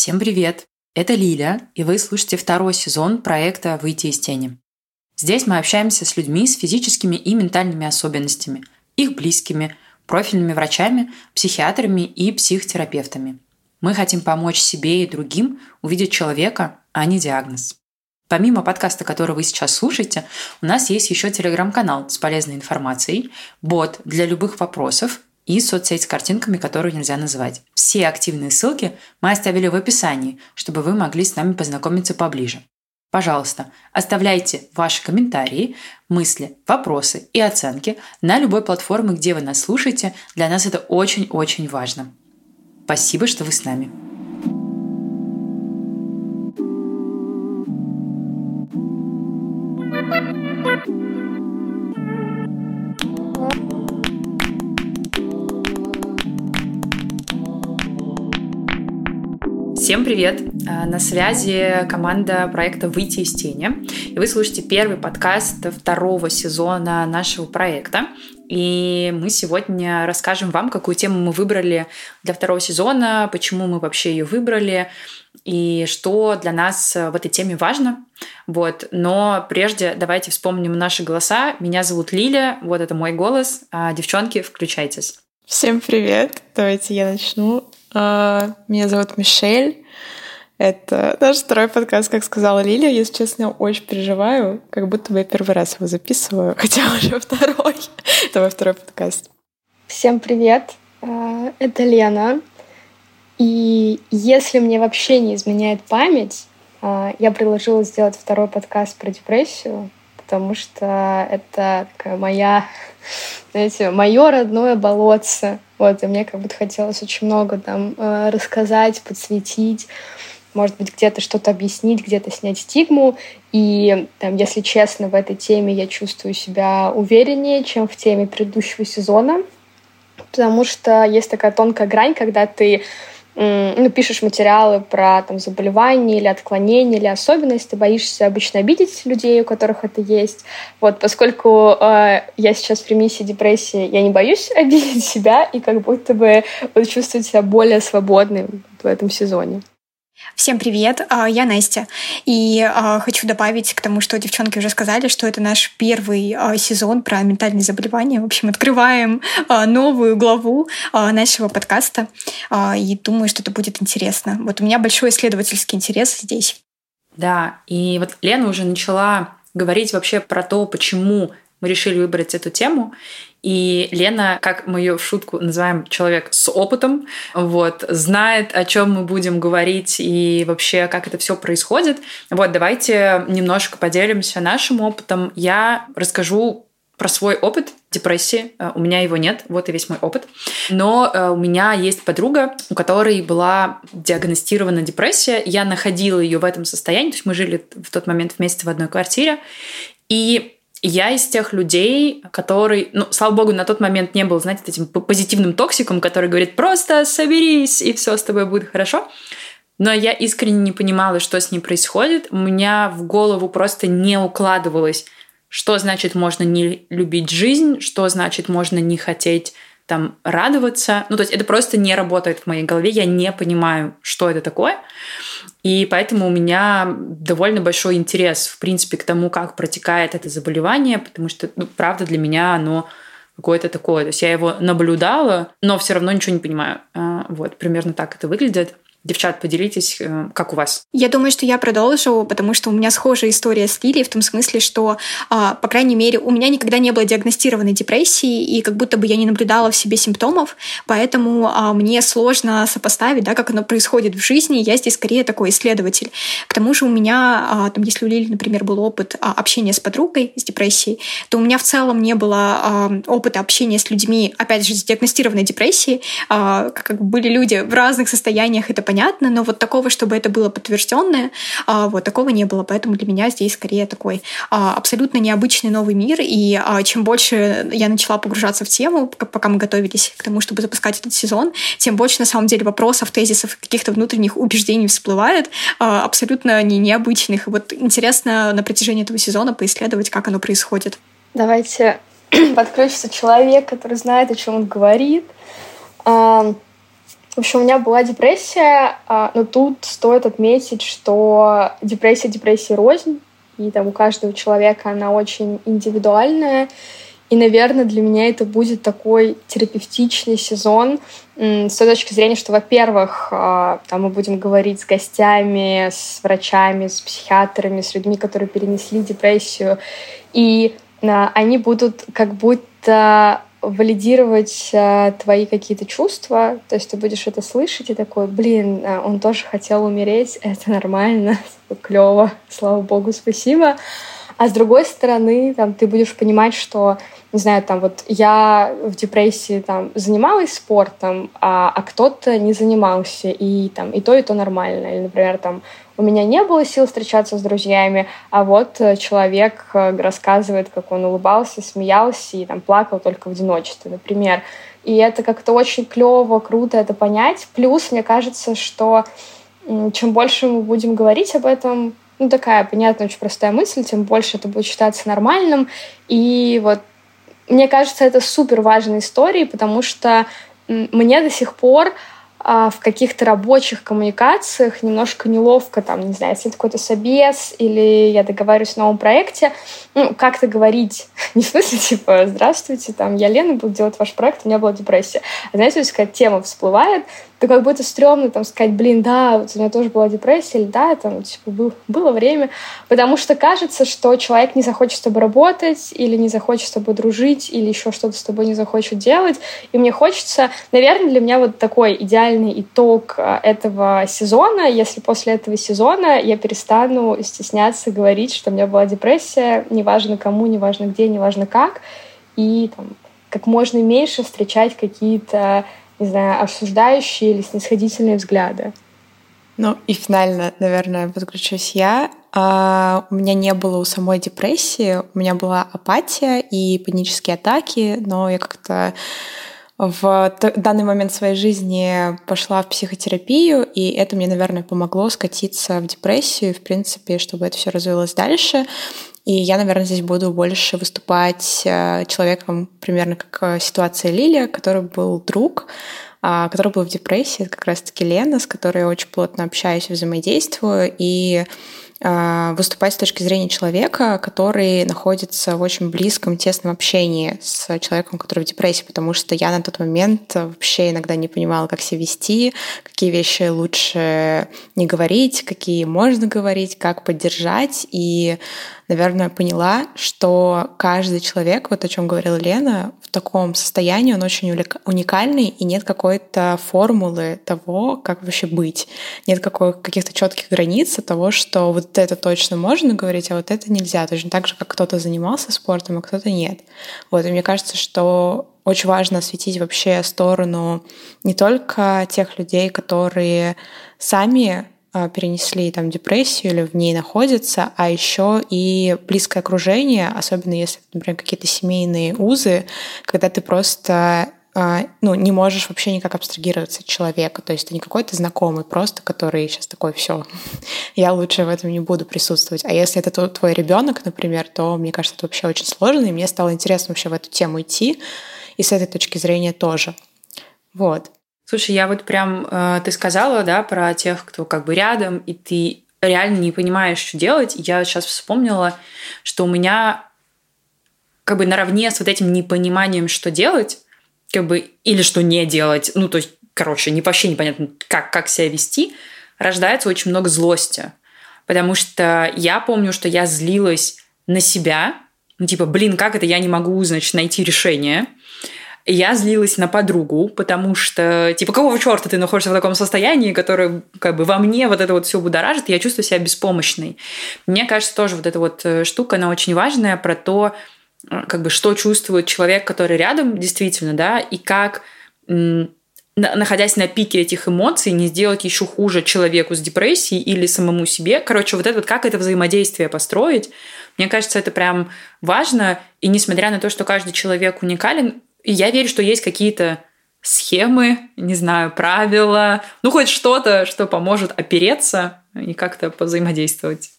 Всем привет! Это Лиля, и вы слушаете второй сезон проекта «Выйти из тени». Здесь мы общаемся с людьми с физическими и ментальными особенностями, их близкими, профильными врачами, психиатрами и психотерапевтами. Мы хотим помочь себе и другим увидеть человека, а не диагноз. Помимо подкаста, который вы сейчас слушаете, у нас есть еще телеграм-канал с полезной информацией, бот для любых вопросов и соцсеть с картинками, которые нельзя называть. Все активные ссылки мы оставили в описании, чтобы вы могли с нами познакомиться поближе. Пожалуйста, оставляйте ваши комментарии, мысли, вопросы и оценки на любой платформе, где вы нас слушаете. Для нас это очень-очень важно. Спасибо, что вы с нами. Всем привет! А, на связи команда проекта «Выйти из тени». И вы слушаете первый подкаст второго сезона нашего проекта. И мы сегодня расскажем вам, какую тему мы выбрали для второго сезона, почему мы вообще ее выбрали и что для нас в этой теме важно. Вот. Но прежде давайте вспомним наши голоса. Меня зовут Лиля, вот это мой голос. А, девчонки, включайтесь. Всем привет! Давайте я начну. А, меня зовут Мишель. Это наш второй подкаст, как сказала Лилия. Если честно, я очень переживаю, как будто бы я первый раз его записываю, хотя уже второй. Это мой второй подкаст. Всем привет! А, это Лена. И если мне вообще не изменяет память, а, я предложила сделать второй подкаст про депрессию, потому что это такая моя, знаете, мое родное болотце. Вот, и мне как будто хотелось очень много там э, рассказать, подсветить, может быть, где-то что-то объяснить, где-то снять стигму. И, там, если честно, в этой теме я чувствую себя увереннее, чем в теме предыдущего сезона, потому что есть такая тонкая грань, когда ты ну, пишешь материалы про там, заболевания или отклонения или особенности, ты боишься обычно обидеть людей, у которых это есть. Вот, поскольку э, я сейчас в ремиссии депрессии, я не боюсь обидеть себя и как будто бы буду чувствовать себя более свободным в этом сезоне. Всем привет, а, я Настя. И а, хочу добавить к тому, что девчонки уже сказали, что это наш первый а, сезон про ментальные заболевания. В общем, открываем новую главу нашего подкаста. И думаю, что это будет интересно. Вот у меня большой исследовательский интерес здесь. Да, и вот Лена уже начала говорить вообще про то, почему мы решили выбрать эту тему. И Лена, как мы ее в шутку называем, человек с опытом, вот, знает, о чем мы будем говорить и вообще, как это все происходит. Вот, давайте немножко поделимся нашим опытом. Я расскажу про свой опыт депрессии. Э, у меня его нет, вот и весь мой опыт. Но э, у меня есть подруга, у которой была диагностирована депрессия. Я находила ее в этом состоянии, то есть мы жили в тот момент вместе в одной квартире. И я из тех людей, который, ну, слава богу, на тот момент не был, знаете, этим позитивным токсиком, который говорит просто соберись, и все с тобой будет хорошо. Но я искренне не понимала, что с ней происходит. У меня в голову просто не укладывалось, что значит можно не любить жизнь, что значит можно не хотеть там радоваться. Ну, то есть это просто не работает в моей голове. Я не понимаю, что это такое. И поэтому у меня довольно большой интерес, в принципе, к тому, как протекает это заболевание, потому что, ну, правда, для меня оно какое-то такое. То есть я его наблюдала, но все равно ничего не понимаю. А, вот, примерно так это выглядит. Девчат, поделитесь, э, как у вас? Я думаю, что я продолжу, потому что у меня схожая история с Лилией в том смысле, что, а, по крайней мере, у меня никогда не было диагностированной депрессии, и как будто бы я не наблюдала в себе симптомов, поэтому а, мне сложно сопоставить, да, как оно происходит в жизни. Я здесь скорее такой исследователь. К тому же у меня, а, там, если у Лили, например, был опыт общения с подругой с депрессией, то у меня в целом не было опыта общения с людьми, опять же, с диагностированной депрессией. Как были люди в разных состояниях, это понятно, но вот такого, чтобы это было подтвержденное, а, вот такого не было. Поэтому для меня здесь скорее такой а, абсолютно необычный новый мир. И а, чем больше я начала погружаться в тему, пока мы готовились к тому, чтобы запускать этот сезон, тем больше на самом деле вопросов, тезисов, каких-то внутренних убеждений всплывает, абсолютно не необычных. И вот интересно на протяжении этого сезона поисследовать, как оно происходит. Давайте подключится человек, который знает, о чем он говорит. В общем, у меня была депрессия, а, но тут стоит отметить, что депрессия депрессии рознь, и там у каждого человека она очень индивидуальная. И, наверное, для меня это будет такой терапевтичный сезон с той точки зрения, что, во-первых, а, там мы будем говорить с гостями, с врачами, с психиатрами, с людьми, которые перенесли депрессию, и а, они будут как будто валидировать э, твои какие-то чувства, то есть ты будешь это слышать и такой, блин, э, он тоже хотел умереть, это нормально, клево, слава богу, спасибо. А с другой стороны, там, ты будешь понимать, что, не знаю, там, вот я в депрессии там занималась спортом, а, а кто-то не занимался, и там и то, и то нормально. Или, например, там, у меня не было сил встречаться с друзьями, а вот э, человек э, рассказывает, как он улыбался, смеялся и там плакал только в одиночестве, например. И это как-то очень клево, круто это понять. Плюс, мне кажется, что чем больше мы будем говорить об этом, ну, такая понятная, очень простая мысль, тем больше это будет считаться нормальным. И вот мне кажется, это супер важная история, потому что мне до сих пор а, в каких-то рабочих коммуникациях немножко неловко, там, не знаю, если это какой-то собес или я договариваюсь о новом проекте, ну, как-то говорить, не в смысле, типа, здравствуйте, там, я Лена, буду делать ваш проект, у меня была депрессия. А знаете, если какая-то тема всплывает, то как будто стрёмно там сказать, блин, да, вот у меня тоже была депрессия, или да, там, типа, был, было время, потому что кажется, что человек не захочет с тобой работать, или не захочет с тобой дружить, или еще что-то с тобой не захочет делать, и мне хочется, наверное, для меня вот такой идеальный итог а, этого сезона, если после этого сезона я перестану стесняться говорить, что у меня была депрессия, неважно кому, неважно где, неважно как, и там, как можно меньше встречать какие-то не знаю, осуждающие или снисходительные взгляды. Ну и финально, наверное, подключусь я. А, у меня не было у самой депрессии, у меня была апатия и панические атаки, но я как-то в данный момент своей жизни пошла в психотерапию, и это мне, наверное, помогло скатиться в депрессию, в принципе, чтобы это все развилось дальше. И я, наверное, здесь буду больше выступать э, человеком примерно как э, ситуация Лилия, который был друг, а, который был в депрессии, это как раз-таки Лена, с которой я очень плотно общаюсь, взаимодействую, и выступать с точки зрения человека, который находится в очень близком, тесном общении с человеком, который в депрессии, потому что я на тот момент вообще иногда не понимала, как себя вести, какие вещи лучше не говорить, какие можно говорить, как поддержать. И наверное, поняла, что каждый человек, вот о чем говорила Лена, в таком состоянии он очень уникальный, и нет какой-то формулы того, как вообще быть. Нет каких-то четких границ того, что вот это точно можно говорить, а вот это нельзя. Точно так же, как кто-то занимался спортом, а кто-то нет. Вот, и мне кажется, что очень важно осветить вообще сторону не только тех людей, которые сами а, перенесли там депрессию или в ней находятся, а еще и близкое окружение, особенно если, например, какие-то семейные узы, когда ты просто ну, не можешь вообще никак абстрагироваться от человека. То есть это не какой-то знакомый просто, который сейчас такой, все, я лучше в этом не буду присутствовать. А если это твой ребенок, например, то мне кажется, это вообще очень сложно, и мне стало интересно вообще в эту тему идти, и с этой точки зрения тоже. Вот. Слушай, я вот прям, э, ты сказала, да, про тех, кто как бы рядом, и ты реально не понимаешь, что делать. Я сейчас вспомнила, что у меня как бы наравне с вот этим непониманием, что делать, как бы, или что не делать, ну, то есть, короче, не, вообще непонятно, как, как себя вести, рождается очень много злости. Потому что я помню, что я злилась на себя, ну, типа, блин, как это я не могу, значит, найти решение – я злилась на подругу, потому что, типа, какого черта ты находишься в таком состоянии, которое как бы во мне вот это вот все будоражит, и я чувствую себя беспомощной. Мне кажется, тоже вот эта вот э, штука, она очень важная про то, как бы, что чувствует человек, который рядом, действительно, да, и как находясь на пике этих эмоций, не сделать еще хуже человеку с депрессией или самому себе. Короче, вот это вот как это взаимодействие построить, мне кажется, это прям важно. И несмотря на то, что каждый человек уникален, я верю, что есть какие-то схемы, не знаю, правила, ну хоть что-то, что поможет опереться и как-то взаимодействовать.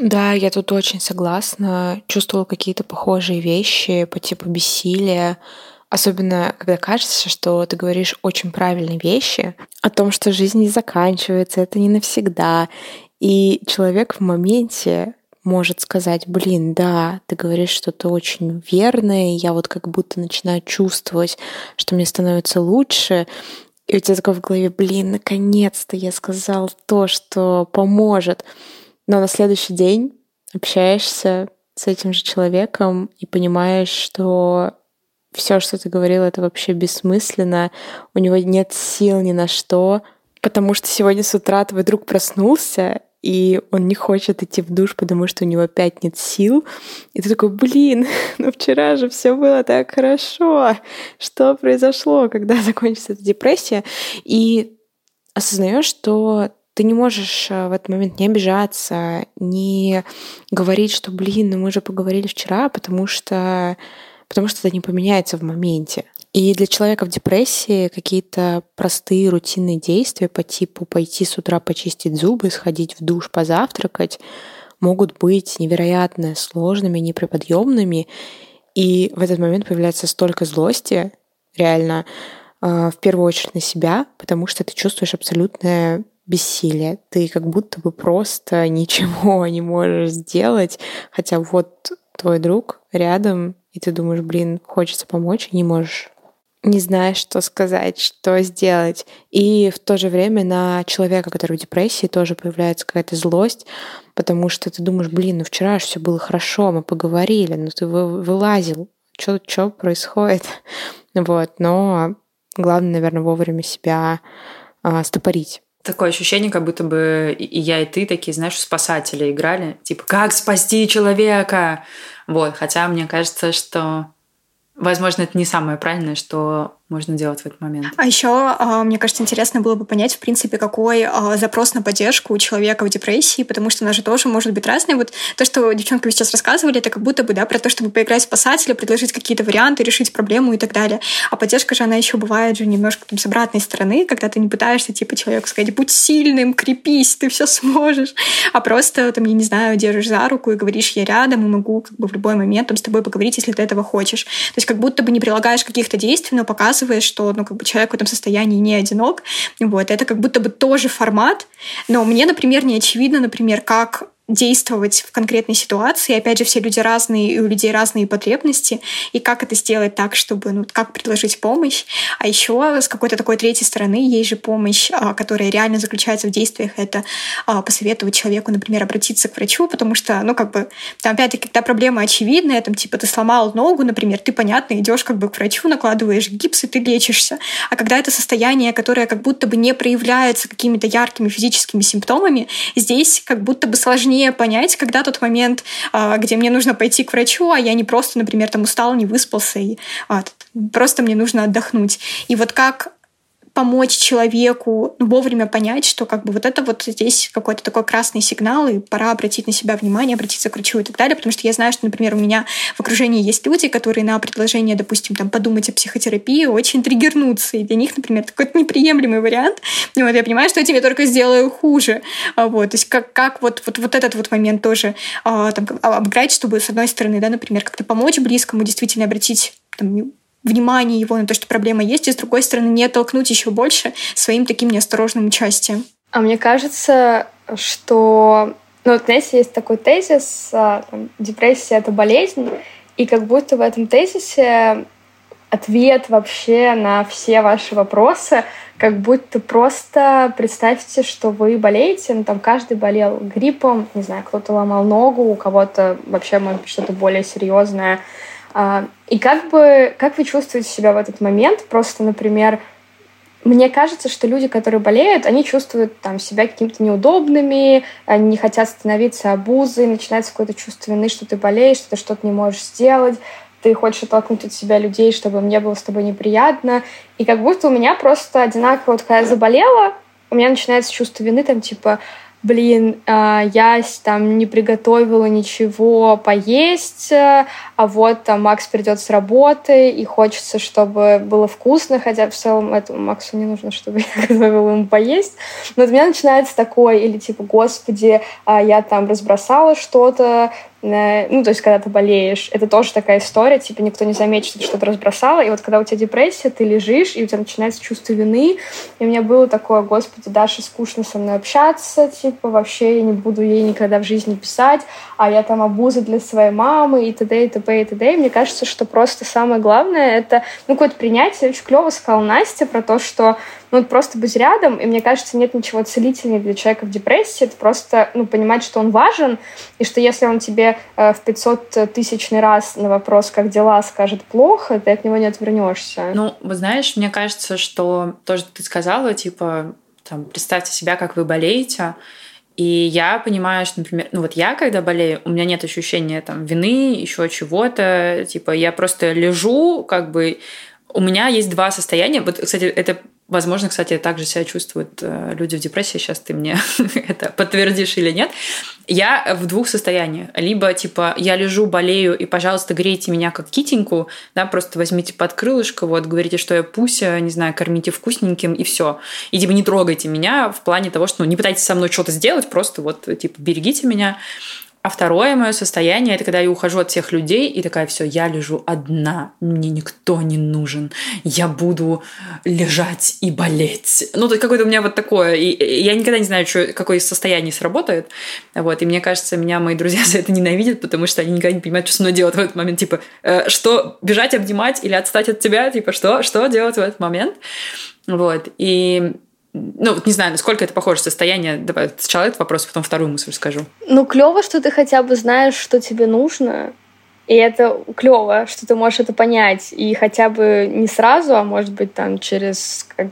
Да, я тут очень согласна. Чувствовала какие-то похожие вещи по типу бессилия, Особенно, когда кажется, что ты говоришь очень правильные вещи о том, что жизнь не заканчивается, это не навсегда. И человек в моменте может сказать, блин, да, ты говоришь что-то очень верное, я вот как будто начинаю чувствовать, что мне становится лучше, и у тебя такое в голове, блин, наконец-то я сказал то, что поможет. Но на следующий день общаешься с этим же человеком и понимаешь, что все, что ты говорил, это вообще бессмысленно, у него нет сил ни на что, потому что сегодня с утра твой друг проснулся, и он не хочет идти в душ, потому что у него опять нет сил. И ты такой, блин, ну вчера же все было так хорошо. Что произошло, когда закончится эта депрессия? И осознаешь, что ты не можешь э, в этот момент не обижаться, не говорить, что, блин, ну мы же поговорили вчера, потому что потому что это не поменяется в моменте. И для человека в депрессии какие-то простые рутинные действия по типу пойти с утра почистить зубы, сходить в душ, позавтракать могут быть невероятно сложными, неприподъемными. И в этот момент появляется столько злости, реально, э, в первую очередь на себя, потому что ты чувствуешь абсолютное бессилие. Ты как будто бы просто ничего не можешь сделать, хотя вот твой друг рядом, и ты думаешь, блин, хочется помочь, и не можешь не знаешь, что сказать, что сделать. И в то же время на человека, который в депрессии, тоже появляется какая-то злость, потому что ты думаешь, блин, ну вчера же все было хорошо, мы поговорили, ну ты вылазил, что что происходит? Вот, но главное, наверное, вовремя себя а, стопорить. Такое ощущение, как будто бы и я, и ты такие, знаешь, спасатели играли. Типа, как спасти человека? Вот, хотя мне кажется, что Возможно, это не самое правильное, что можно делать в этот момент. А еще, а, мне кажется, интересно было бы понять, в принципе, какой а, запрос на поддержку у человека в депрессии, потому что она же тоже может быть разной. Вот то, что девчонки сейчас рассказывали, это как будто бы, да, про то, чтобы поиграть в спасателя, предложить какие-то варианты, решить проблему и так далее. А поддержка же, она еще бывает же немножко там, с обратной стороны, когда ты не пытаешься, типа, человеку сказать, будь сильным, крепись, ты все сможешь, а просто, там, я не знаю, держишь за руку и говоришь, я рядом и могу как бы в любой момент там, с тобой поговорить, если ты этого хочешь. То есть как будто бы не прилагаешь каких-то действий, но показываешь показывает, что ну, как бы человек в этом состоянии не одинок. Вот. Это как будто бы тоже формат. Но мне, например, не очевидно, например, как действовать в конкретной ситуации. Опять же, все люди разные, и у людей разные потребности. И как это сделать так, чтобы, ну, как предложить помощь. А еще с какой-то такой третьей стороны есть же помощь, а, которая реально заключается в действиях. Это а, посоветовать человеку, например, обратиться к врачу, потому что, ну, как бы, там, опять-таки, когда проблема очевидная, там, типа, ты сломал ногу, например, ты, понятно, идешь как бы к врачу, накладываешь гипс, и ты лечишься. А когда это состояние, которое как будто бы не проявляется какими-то яркими физическими симптомами, здесь как будто бы сложнее сложнее понять, когда тот момент, а, где мне нужно пойти к врачу, а я не просто, например, там устал, не выспался, и а, просто мне нужно отдохнуть. И вот как помочь человеку вовремя понять, что как бы вот это вот здесь какой-то такой красный сигнал, и пора обратить на себя внимание, обратиться к врачу и так далее, потому что я знаю, что, например, у меня в окружении есть люди, которые на предложение, допустим, там, подумать о психотерапии очень триггернутся, и для них, например, такой неприемлемый вариант. И вот я понимаю, что я тебе только сделаю хуже. А вот, то есть как, как вот, вот, вот этот вот момент тоже а, там, обыграть, чтобы, с одной стороны, да, например, как-то помочь близкому, действительно обратить там, внимание его на то, что проблема есть, и с другой стороны не оттолкнуть еще больше своим таким неосторожным участием. А мне кажется, что ну, вот, знаете, есть такой тезис, а, там, депрессия — это болезнь, и как будто в этом тезисе ответ вообще на все ваши вопросы, как будто просто представьте, что вы болеете, ну, там каждый болел гриппом, не знаю, кто-то ломал ногу, у кого-то вообще, может быть, что-то более серьезное, и как бы, как вы чувствуете себя в этот момент? Просто, например, мне кажется, что люди, которые болеют, они чувствуют там, себя какими-то неудобными, они не хотят становиться обузой, начинается какое-то чувство вины, что ты болеешь, что ты что-то не можешь сделать, ты хочешь оттолкнуть от себя людей, чтобы мне было с тобой неприятно. И как будто у меня просто одинаково, вот когда я заболела, у меня начинается чувство вины, там типа, блин, а, я там не приготовила ничего поесть, а вот там Макс придет с работы, и хочется, чтобы было вкусно, хотя в целом этому Максу не нужно, чтобы я готовила ему поесть. Но у меня начинается такое, или типа, господи, а я там разбросала что-то, Э, ну, то есть, когда ты болеешь, это тоже такая история, типа, никто не заметит, что ты что-то разбросала, и вот когда у тебя депрессия, ты лежишь, и у тебя начинается чувство вины, и у меня было такое, господи, Даша, скучно со мной общаться, типа, вообще я не буду ей никогда в жизни писать, а я там обуза для своей мамы, и т.д., и т.п., и т.д., и мне кажется, что просто самое главное — это, ну, какое-то принятие, очень клево сказала Настя про то, что ну, просто быть рядом, и мне кажется, нет ничего целительнее для человека в депрессии, это просто, ну, понимать, что он важен, и что если он тебе э, в 500 тысячный раз на вопрос, как дела, скажет плохо, ты от него не отвернешься. Ну, вы знаешь, мне кажется, что то, что ты сказала, типа, там, представьте себя, как вы болеете, и я понимаю, что, например, ну вот я, когда болею, у меня нет ощущения там вины, еще чего-то, типа я просто лежу, как бы у меня есть два состояния. Вот, кстати, это Возможно, кстати, также себя чувствуют э, люди в депрессии. Сейчас ты мне это подтвердишь или нет. Я в двух состояниях. Либо, типа, я лежу, болею, и, пожалуйста, грейте меня как китеньку, да, просто возьмите под крылышко, вот, говорите, что я пуся, не знаю, кормите вкусненьким, и все. И, типа, не трогайте меня в плане того, что, ну, не пытайтесь со мной что-то сделать, просто вот, типа, берегите меня. А второе мое состояние это когда я ухожу от всех людей и такая все, я лежу одна, мне никто не нужен, я буду лежать и болеть. Ну, то есть какое-то у меня вот такое. И я никогда не знаю, что, какое состояние сработает. Вот. И мне кажется, меня мои друзья за это ненавидят, потому что они никогда не понимают, что со мной делать в этот момент. Типа, э, что, бежать, обнимать или отстать от тебя? Типа, что, что делать в этот момент? Вот. И ну, вот не знаю, насколько это похоже состояние. Давай сначала этот вопрос, потом вторую мысль скажу. Ну, клево, что ты хотя бы знаешь, что тебе нужно. И это клево, что ты можешь это понять. И хотя бы не сразу, а может быть там через как,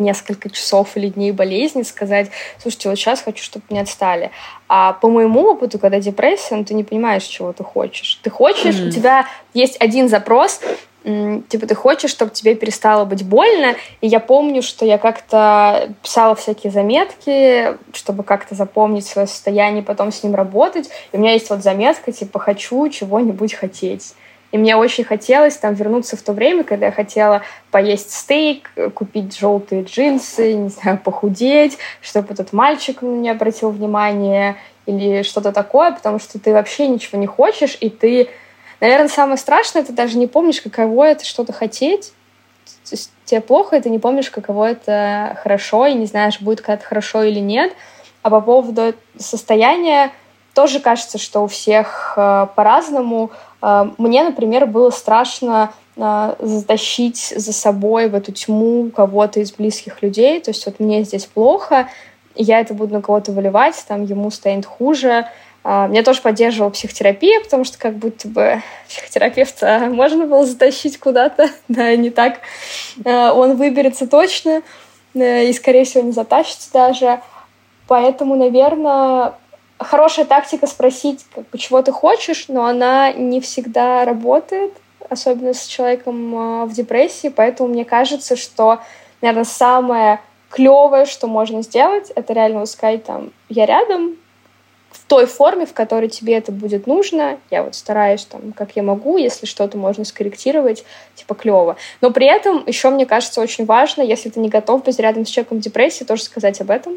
несколько часов или дней болезни сказать, слушайте, вот сейчас хочу, чтобы меня отстали. А по моему опыту, когда депрессия, ну, ты не понимаешь, чего ты хочешь. Ты хочешь, mm-hmm. у тебя есть один запрос, типа ты хочешь, чтобы тебе перестало быть больно. И я помню, что я как-то писала всякие заметки, чтобы как-то запомнить свое состояние, потом с ним работать. И у меня есть вот заметка, типа «хочу чего-нибудь хотеть». И мне очень хотелось там вернуться в то время, когда я хотела поесть стейк, купить желтые джинсы, не знаю, похудеть, чтобы этот мальчик на меня обратил внимание или что-то такое, потому что ты вообще ничего не хочешь, и ты Наверное, самое страшное, ты даже не помнишь, каково это что-то хотеть. То есть тебе плохо, и ты не помнишь, каково это хорошо, и не знаешь, будет когда-то хорошо или нет. А по поводу состояния тоже кажется, что у всех э, по-разному. Э, мне, например, было страшно э, затащить за собой в эту тьму кого-то из близких людей. То есть вот мне здесь плохо, я это буду на кого-то выливать, там ему станет хуже. А, меня тоже поддерживала психотерапия, потому что как будто бы психотерапевта можно было затащить куда-то, да, не так. А, он выберется точно э, и, скорее всего, не затащится даже. Поэтому, наверное, хорошая тактика спросить, как бы, чего ты хочешь, но она не всегда работает, особенно с человеком а, в депрессии. Поэтому мне кажется, что, наверное, самое клевое, что можно сделать, это реально сказать там, я рядом, той форме, в которой тебе это будет нужно. Я вот стараюсь там, как я могу, если что-то можно скорректировать, типа клево. Но при этом еще, мне кажется, очень важно, если ты не готов быть рядом с человеком в депрессии, тоже сказать об этом,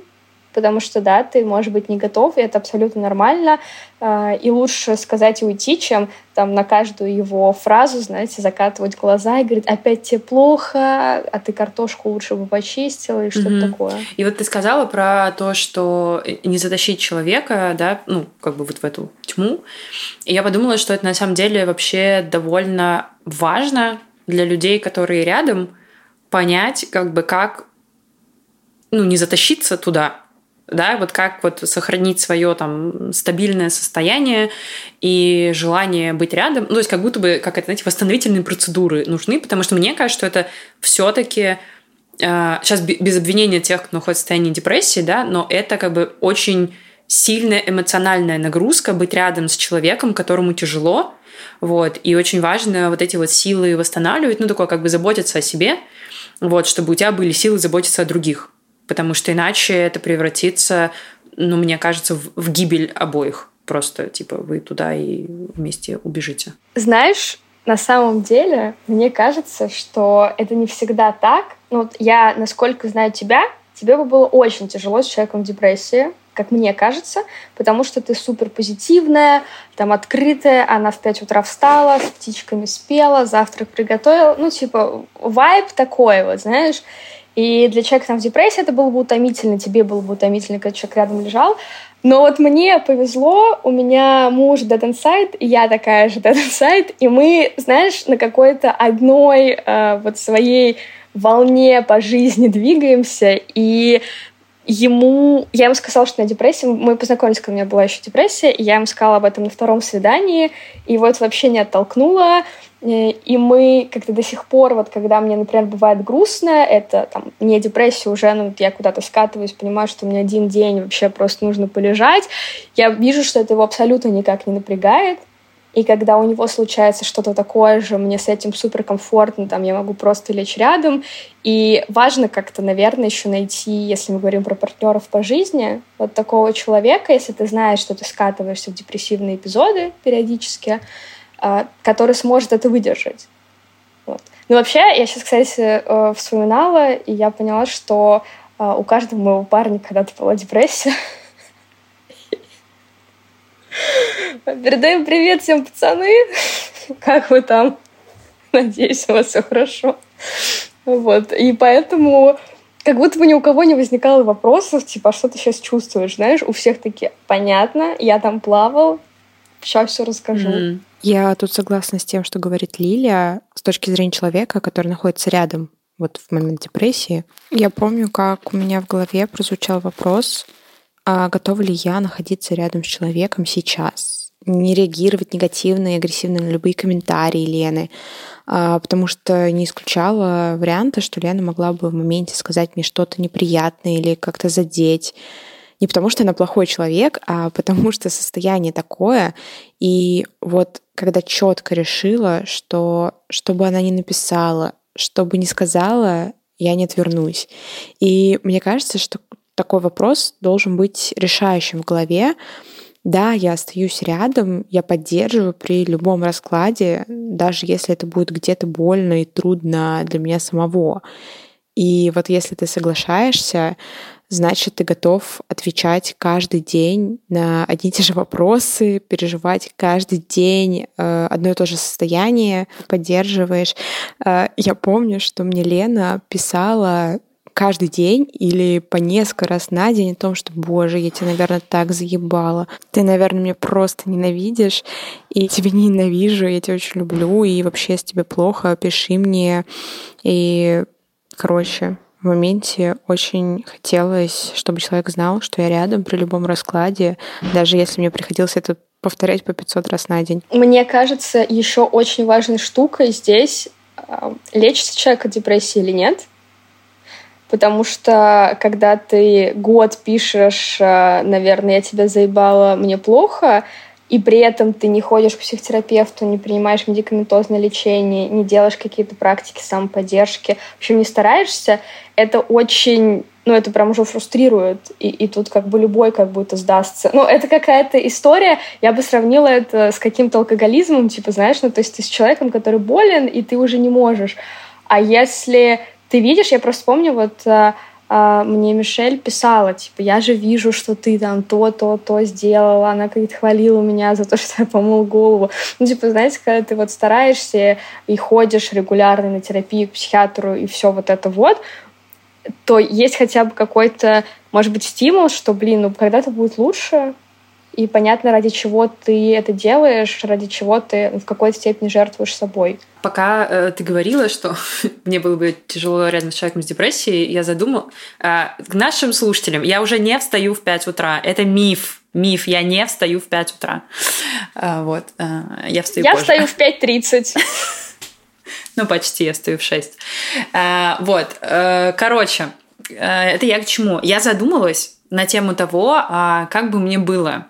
потому что, да, ты, может быть, не готов, и это абсолютно нормально, а, и лучше сказать и уйти, чем там на каждую его фразу, знаете, закатывать глаза и говорить, опять тебе плохо, а ты картошку лучше бы почистила, и что-то mm-hmm. такое. И вот ты сказала про то, что не затащить человека, да, ну, как бы вот в эту тьму, и я подумала, что это на самом деле вообще довольно важно для людей, которые рядом, понять, как бы как ну, не затащиться туда, да, вот как вот сохранить свое там стабильное состояние и желание быть рядом, ну, то есть как будто бы, как это, знаете, восстановительные процедуры нужны, потому что мне кажется, что это все-таки э, сейчас без обвинения тех, кто находится в состоянии депрессии, да, но это как бы очень сильная эмоциональная нагрузка быть рядом с человеком, которому тяжело, вот, и очень важно вот эти вот силы восстанавливать, ну, такое как бы заботиться о себе, вот, чтобы у тебя были силы заботиться о других потому что иначе это превратится, ну, мне кажется, в, в гибель обоих. Просто, типа, вы туда и вместе убежите. Знаешь, на самом деле, мне кажется, что это не всегда так. Ну, вот я, насколько знаю тебя, тебе бы было очень тяжело с человеком в депрессии. как мне кажется, потому что ты супер позитивная, там открытая, она в 5 утра встала, с птичками спела, завтрак приготовила, ну, типа, вайб такой вот, знаешь. И для человека там в депрессии это было бы утомительно, тебе было бы утомительно, когда человек рядом лежал. Но вот мне повезло, у меня муж Dead Inside, и я такая же Dead Inside, и мы, знаешь, на какой-то одной э, вот своей волне по жизни двигаемся, и ему... Я ему сказала, что у меня депрессия. Мы познакомились, когда у меня была еще депрессия, и я ему сказала об этом на втором свидании, и вот вообще не оттолкнула. Э, и мы как-то до сих пор, вот когда мне, например, бывает грустно, это там не депрессия уже, ну, я куда-то скатываюсь, понимаю, что мне один день вообще просто нужно полежать, я вижу, что это его абсолютно никак не напрягает, и когда у него случается что-то такое же, мне с этим супер комфортно, там я могу просто лечь рядом. И важно как-то, наверное, еще найти, если мы говорим про партнеров по жизни, вот такого человека, если ты знаешь, что ты скатываешься в депрессивные эпизоды периодически, который сможет это выдержать. Вот. Ну, вообще, я сейчас, кстати, э, вспоминала, и я поняла, что а, у каждого моего парня когда-то была депрессия. Передаем привет всем, пацаны. Как вы там? Надеюсь, у вас все хорошо. Вот. И поэтому как будто бы ни у кого не возникало вопросов, типа, а что ты сейчас чувствуешь, знаешь? У всех такие, понятно, я там плавал, сейчас все расскажу. Mm-hmm. Я тут согласна с тем, что говорит Лилия, с точки зрения человека, который находится рядом вот в момент депрессии. Я помню, как у меня в голове прозвучал вопрос, а готова ли я находиться рядом с человеком сейчас, не реагировать негативно и агрессивно на любые комментарии Лены, а, потому что не исключала варианта, что Лена могла бы в моменте сказать мне что-то неприятное или как-то задеть. Не потому что она плохой человек, а потому что состояние такое. И вот когда четко решила, что что бы она ни написала, что бы ни сказала, я не отвернусь. И мне кажется, что такой вопрос должен быть решающим в голове. Да, я остаюсь рядом, я поддерживаю при любом раскладе, даже если это будет где-то больно и трудно для меня самого. И вот если ты соглашаешься, значит, ты готов отвечать каждый день на одни и те же вопросы, переживать каждый день э, одно и то же состояние, поддерживаешь. Э, я помню, что мне Лена писала каждый день или по несколько раз на день о том, что, боже, я тебя, наверное, так заебала. Ты, наверное, меня просто ненавидишь, и тебя не ненавижу, я тебя очень люблю, и вообще, если тебе плохо, пиши мне. И, короче, в моменте очень хотелось, чтобы человек знал, что я рядом при любом раскладе, даже если мне приходилось это повторять по 500 раз на день. Мне кажется, еще очень важной штукой здесь а, лечится человек от депрессии или нет. Потому что когда ты год пишешь, а, наверное, я тебя заебала, мне плохо, и при этом ты не ходишь к психотерапевту, не принимаешь медикаментозное лечение, не делаешь какие-то практики самоподдержки, в общем, не стараешься, это очень ну, это прям уже фрустрирует, и, и тут как бы любой как будто сдастся. Ну, это какая-то история, я бы сравнила это с каким-то алкоголизмом, типа, знаешь, ну, то есть ты с человеком, который болен, и ты уже не можешь. А если ты видишь, я просто помню, вот а, мне Мишель писала, типа, я же вижу, что ты там то, то, то сделала. Она как-то хвалила меня за то, что я помыл голову. Ну, типа, знаете, когда ты вот стараешься и ходишь регулярно на терапию к психиатру и все вот это вот, то есть хотя бы какой-то, может быть, стимул, что, блин, ну когда-то будет лучше, и понятно, ради чего ты это делаешь, ради чего ты в какой-то степени жертвуешь собой. Пока э, ты говорила, что мне было бы тяжело рядом с человеком с депрессией, я задумал. Э, к нашим слушателям, я уже не встаю в 5 утра. Это миф. Миф, я не встаю в 5 утра. Э, вот, э, я встаю Я позже. встаю в 5.30. Ну, почти, я стою в 6. Э, вот, э, короче, э, это я к чему? Я задумалась на тему того, а как бы мне было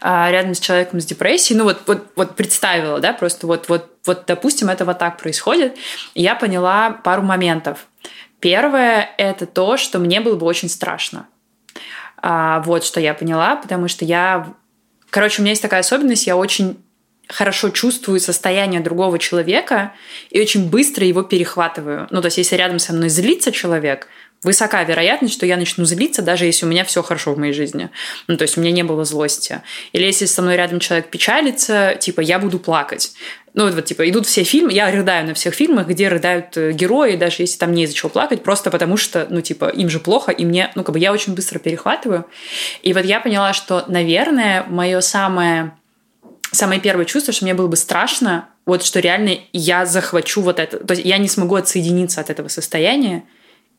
рядом с человеком с депрессией, ну вот, вот, вот представила, да, просто вот, вот, вот, допустим, это вот так происходит, я поняла пару моментов. Первое — это то, что мне было бы очень страшно. А, вот что я поняла, потому что я... Короче, у меня есть такая особенность, я очень хорошо чувствую состояние другого человека и очень быстро его перехватываю. Ну, то есть, если рядом со мной злится человек, высока вероятность, что я начну злиться, даже если у меня все хорошо в моей жизни. Ну, то есть у меня не было злости. Или если со мной рядом человек печалится, типа, я буду плакать. Ну, вот, типа, идут все фильмы, я рыдаю на всех фильмах, где рыдают э, герои, даже если там не из-за чего плакать, просто потому что, ну, типа, им же плохо, и мне, ну, как бы я очень быстро перехватываю. И вот я поняла, что, наверное, мое самое самое первое чувство, что мне было бы страшно, вот что реально я захвачу вот это. То есть я не смогу отсоединиться от этого состояния,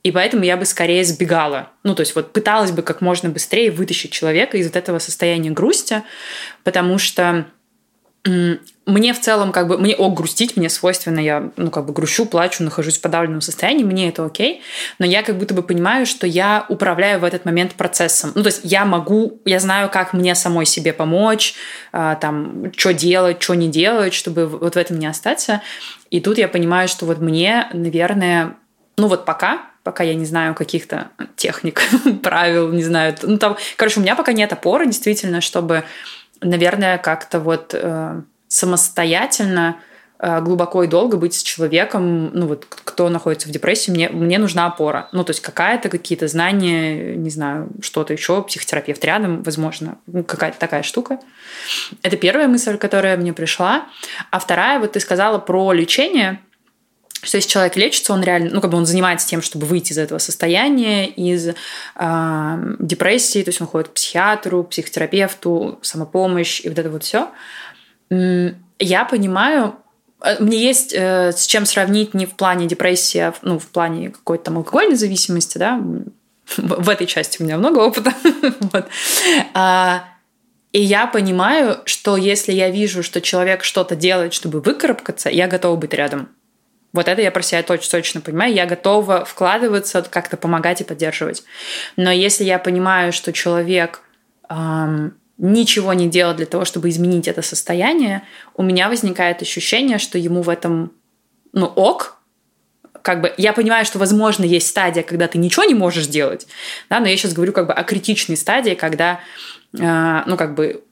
и поэтому я бы скорее сбегала. Ну, то есть вот пыталась бы как можно быстрее вытащить человека из вот этого состояния грусти, потому что мне в целом как бы, мне ок грустить, мне свойственно, я, ну, как бы грущу, плачу, нахожусь в подавленном состоянии, мне это окей, но я как будто бы понимаю, что я управляю в этот момент процессом. Ну, то есть я могу, я знаю, как мне самой себе помочь, а, там, что делать, что не делать, чтобы вот в этом не остаться. И тут я понимаю, что вот мне, наверное, ну вот пока, пока я не знаю каких-то техник, правил, не знаю, ну там, короче, у меня пока нет опоры, действительно, чтобы наверное, как-то вот э, самостоятельно э, глубоко и долго быть с человеком, ну вот кто находится в депрессии, мне, мне нужна опора. Ну, то есть какая-то, какие-то знания, не знаю, что-то еще, психотерапевт рядом, возможно, ну, какая-то такая штука. Это первая мысль, которая мне пришла. А вторая, вот ты сказала про лечение – что если человек лечится, он реально, ну, как бы он занимается тем, чтобы выйти из этого состояния, из э, депрессии, то есть он ходит к психиатру, психотерапевту, самопомощь и вот это вот все. Я понимаю, э, мне есть э, с чем сравнить не в плане депрессии, а в, ну, в плане какой-то там алкогольной зависимости, да, в этой части у меня много опыта. вот. а, и я понимаю, что если я вижу, что человек что-то делает, чтобы выкарабкаться, я готова быть рядом. Вот это я про себя точно, точно понимаю. Я готова вкладываться, как-то помогать и поддерживать. Но если я понимаю, что человек эм, ничего не делает для того, чтобы изменить это состояние, у меня возникает ощущение, что ему в этом, ну, ок, как бы я понимаю, что, возможно, есть стадия, когда ты ничего не можешь делать, да, но я сейчас говорю как бы о критичной стадии, когда, э, ну, как бы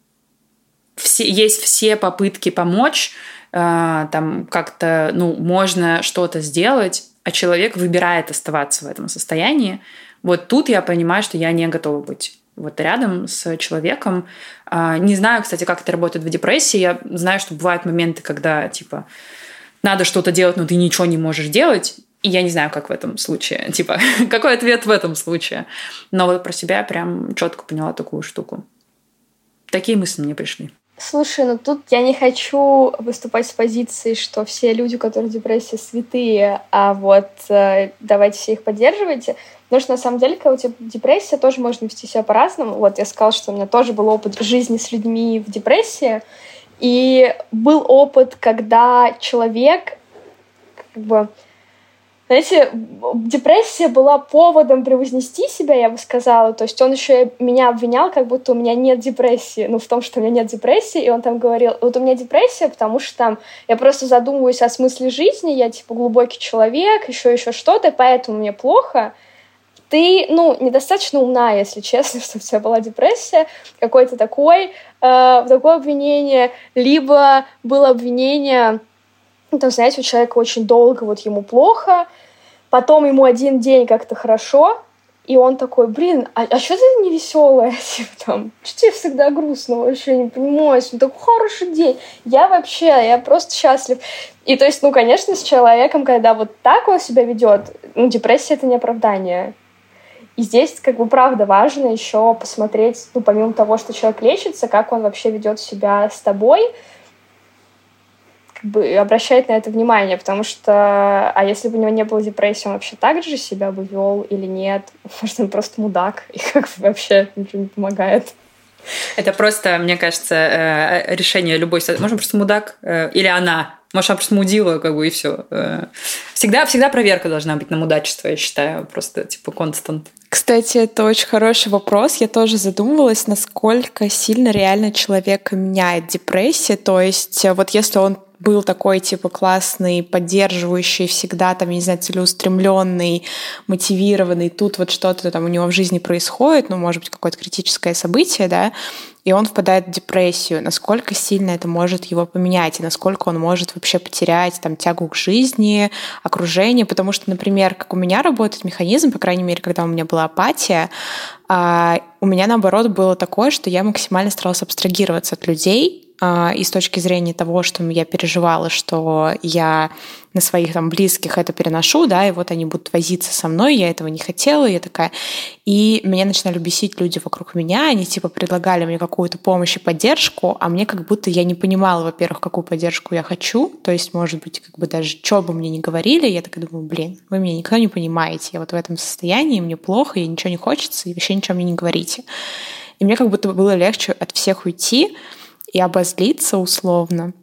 все, есть все попытки помочь, там как-то, ну, можно что-то сделать, а человек выбирает оставаться в этом состоянии, вот тут я понимаю, что я не готова быть вот рядом с человеком. А, не знаю, кстати, как это работает в депрессии. Я знаю, что бывают моменты, когда, типа, надо что-то делать, но ты ничего не можешь делать. И я не знаю, как в этом случае. Типа, какой ответ в этом случае. Но вот про себя прям четко поняла такую штуку. Такие мысли мне пришли. Слушай, ну тут я не хочу выступать с позиции, что все люди, которые в депрессии, святые, а вот э, давайте все их поддерживайте. Потому что на самом деле, когда у тебя депрессия, тоже можно вести себя по-разному. Вот я сказала, что у меня тоже был опыт жизни с людьми в депрессии. И был опыт, когда человек как бы знаете, депрессия была поводом превознести себя, я бы сказала. То есть он еще меня обвинял, как будто у меня нет депрессии. Ну, в том, что у меня нет депрессии. И он там говорил, вот у меня депрессия, потому что там я просто задумываюсь о смысле жизни, я типа глубокий человек, еще еще что-то, поэтому мне плохо. Ты, ну, недостаточно умна, если честно, что у тебя была депрессия, какой-то такой, э, такое обвинение, либо было обвинение там, знаете, у человека очень долго вот ему плохо, потом ему один день как-то хорошо, и он такой, блин, а, а что ты не веселая? Типа там, что тебе всегда грустно вообще, не понимаю, ну такой хороший день. Я вообще, я просто счастлив. И то есть, ну, конечно, с человеком, когда вот так он себя ведет, ну, депрессия это не оправдание. И здесь, как бы, правда важно еще посмотреть, ну, помимо того, что человек лечится, как он вообще ведет себя с тобой, обращает на это внимание, потому что, а если бы у него не было депрессии, он вообще так же себя бы вел или нет? Может, он просто мудак и как бы вообще ничего не помогает. Это просто, мне кажется, э, решение любой ситуации. Может, просто мудак э, или она. Может, она просто мудила, как бы, и все. Э, всегда, всегда проверка должна быть на мудачество, я считаю. Просто, типа, констант. Кстати, это очень хороший вопрос. Я тоже задумывалась, насколько сильно реально человека меняет депрессия. То есть, вот если он был такой, типа, классный, поддерживающий, всегда, там, я не знаю, целеустремленный, мотивированный, тут вот что-то там у него в жизни происходит, ну, может быть, какое-то критическое событие, да, и он впадает в депрессию, насколько сильно это может его поменять, и насколько он может вообще потерять там тягу к жизни, окружение, потому что, например, как у меня работает механизм, по крайней мере, когда у меня была апатия, а, у меня, наоборот, было такое, что я максимально старалась абстрагироваться от людей, и с точки зрения того, что я переживала, что я на своих там близких это переношу, да, и вот они будут возиться со мной, я этого не хотела, я такая... И меня начинали бесить люди вокруг меня, они типа предлагали мне какую-то помощь и поддержку, а мне как будто я не понимала, во-первых, какую поддержку я хочу, то есть, может быть, как бы даже что бы мне ни говорили, я такая думаю, блин, вы меня никто не понимаете, я вот в этом состоянии, мне плохо, я ничего не хочется, и вообще ничего мне не говорите. И мне как будто было легче от всех уйти, и обозлиться условно.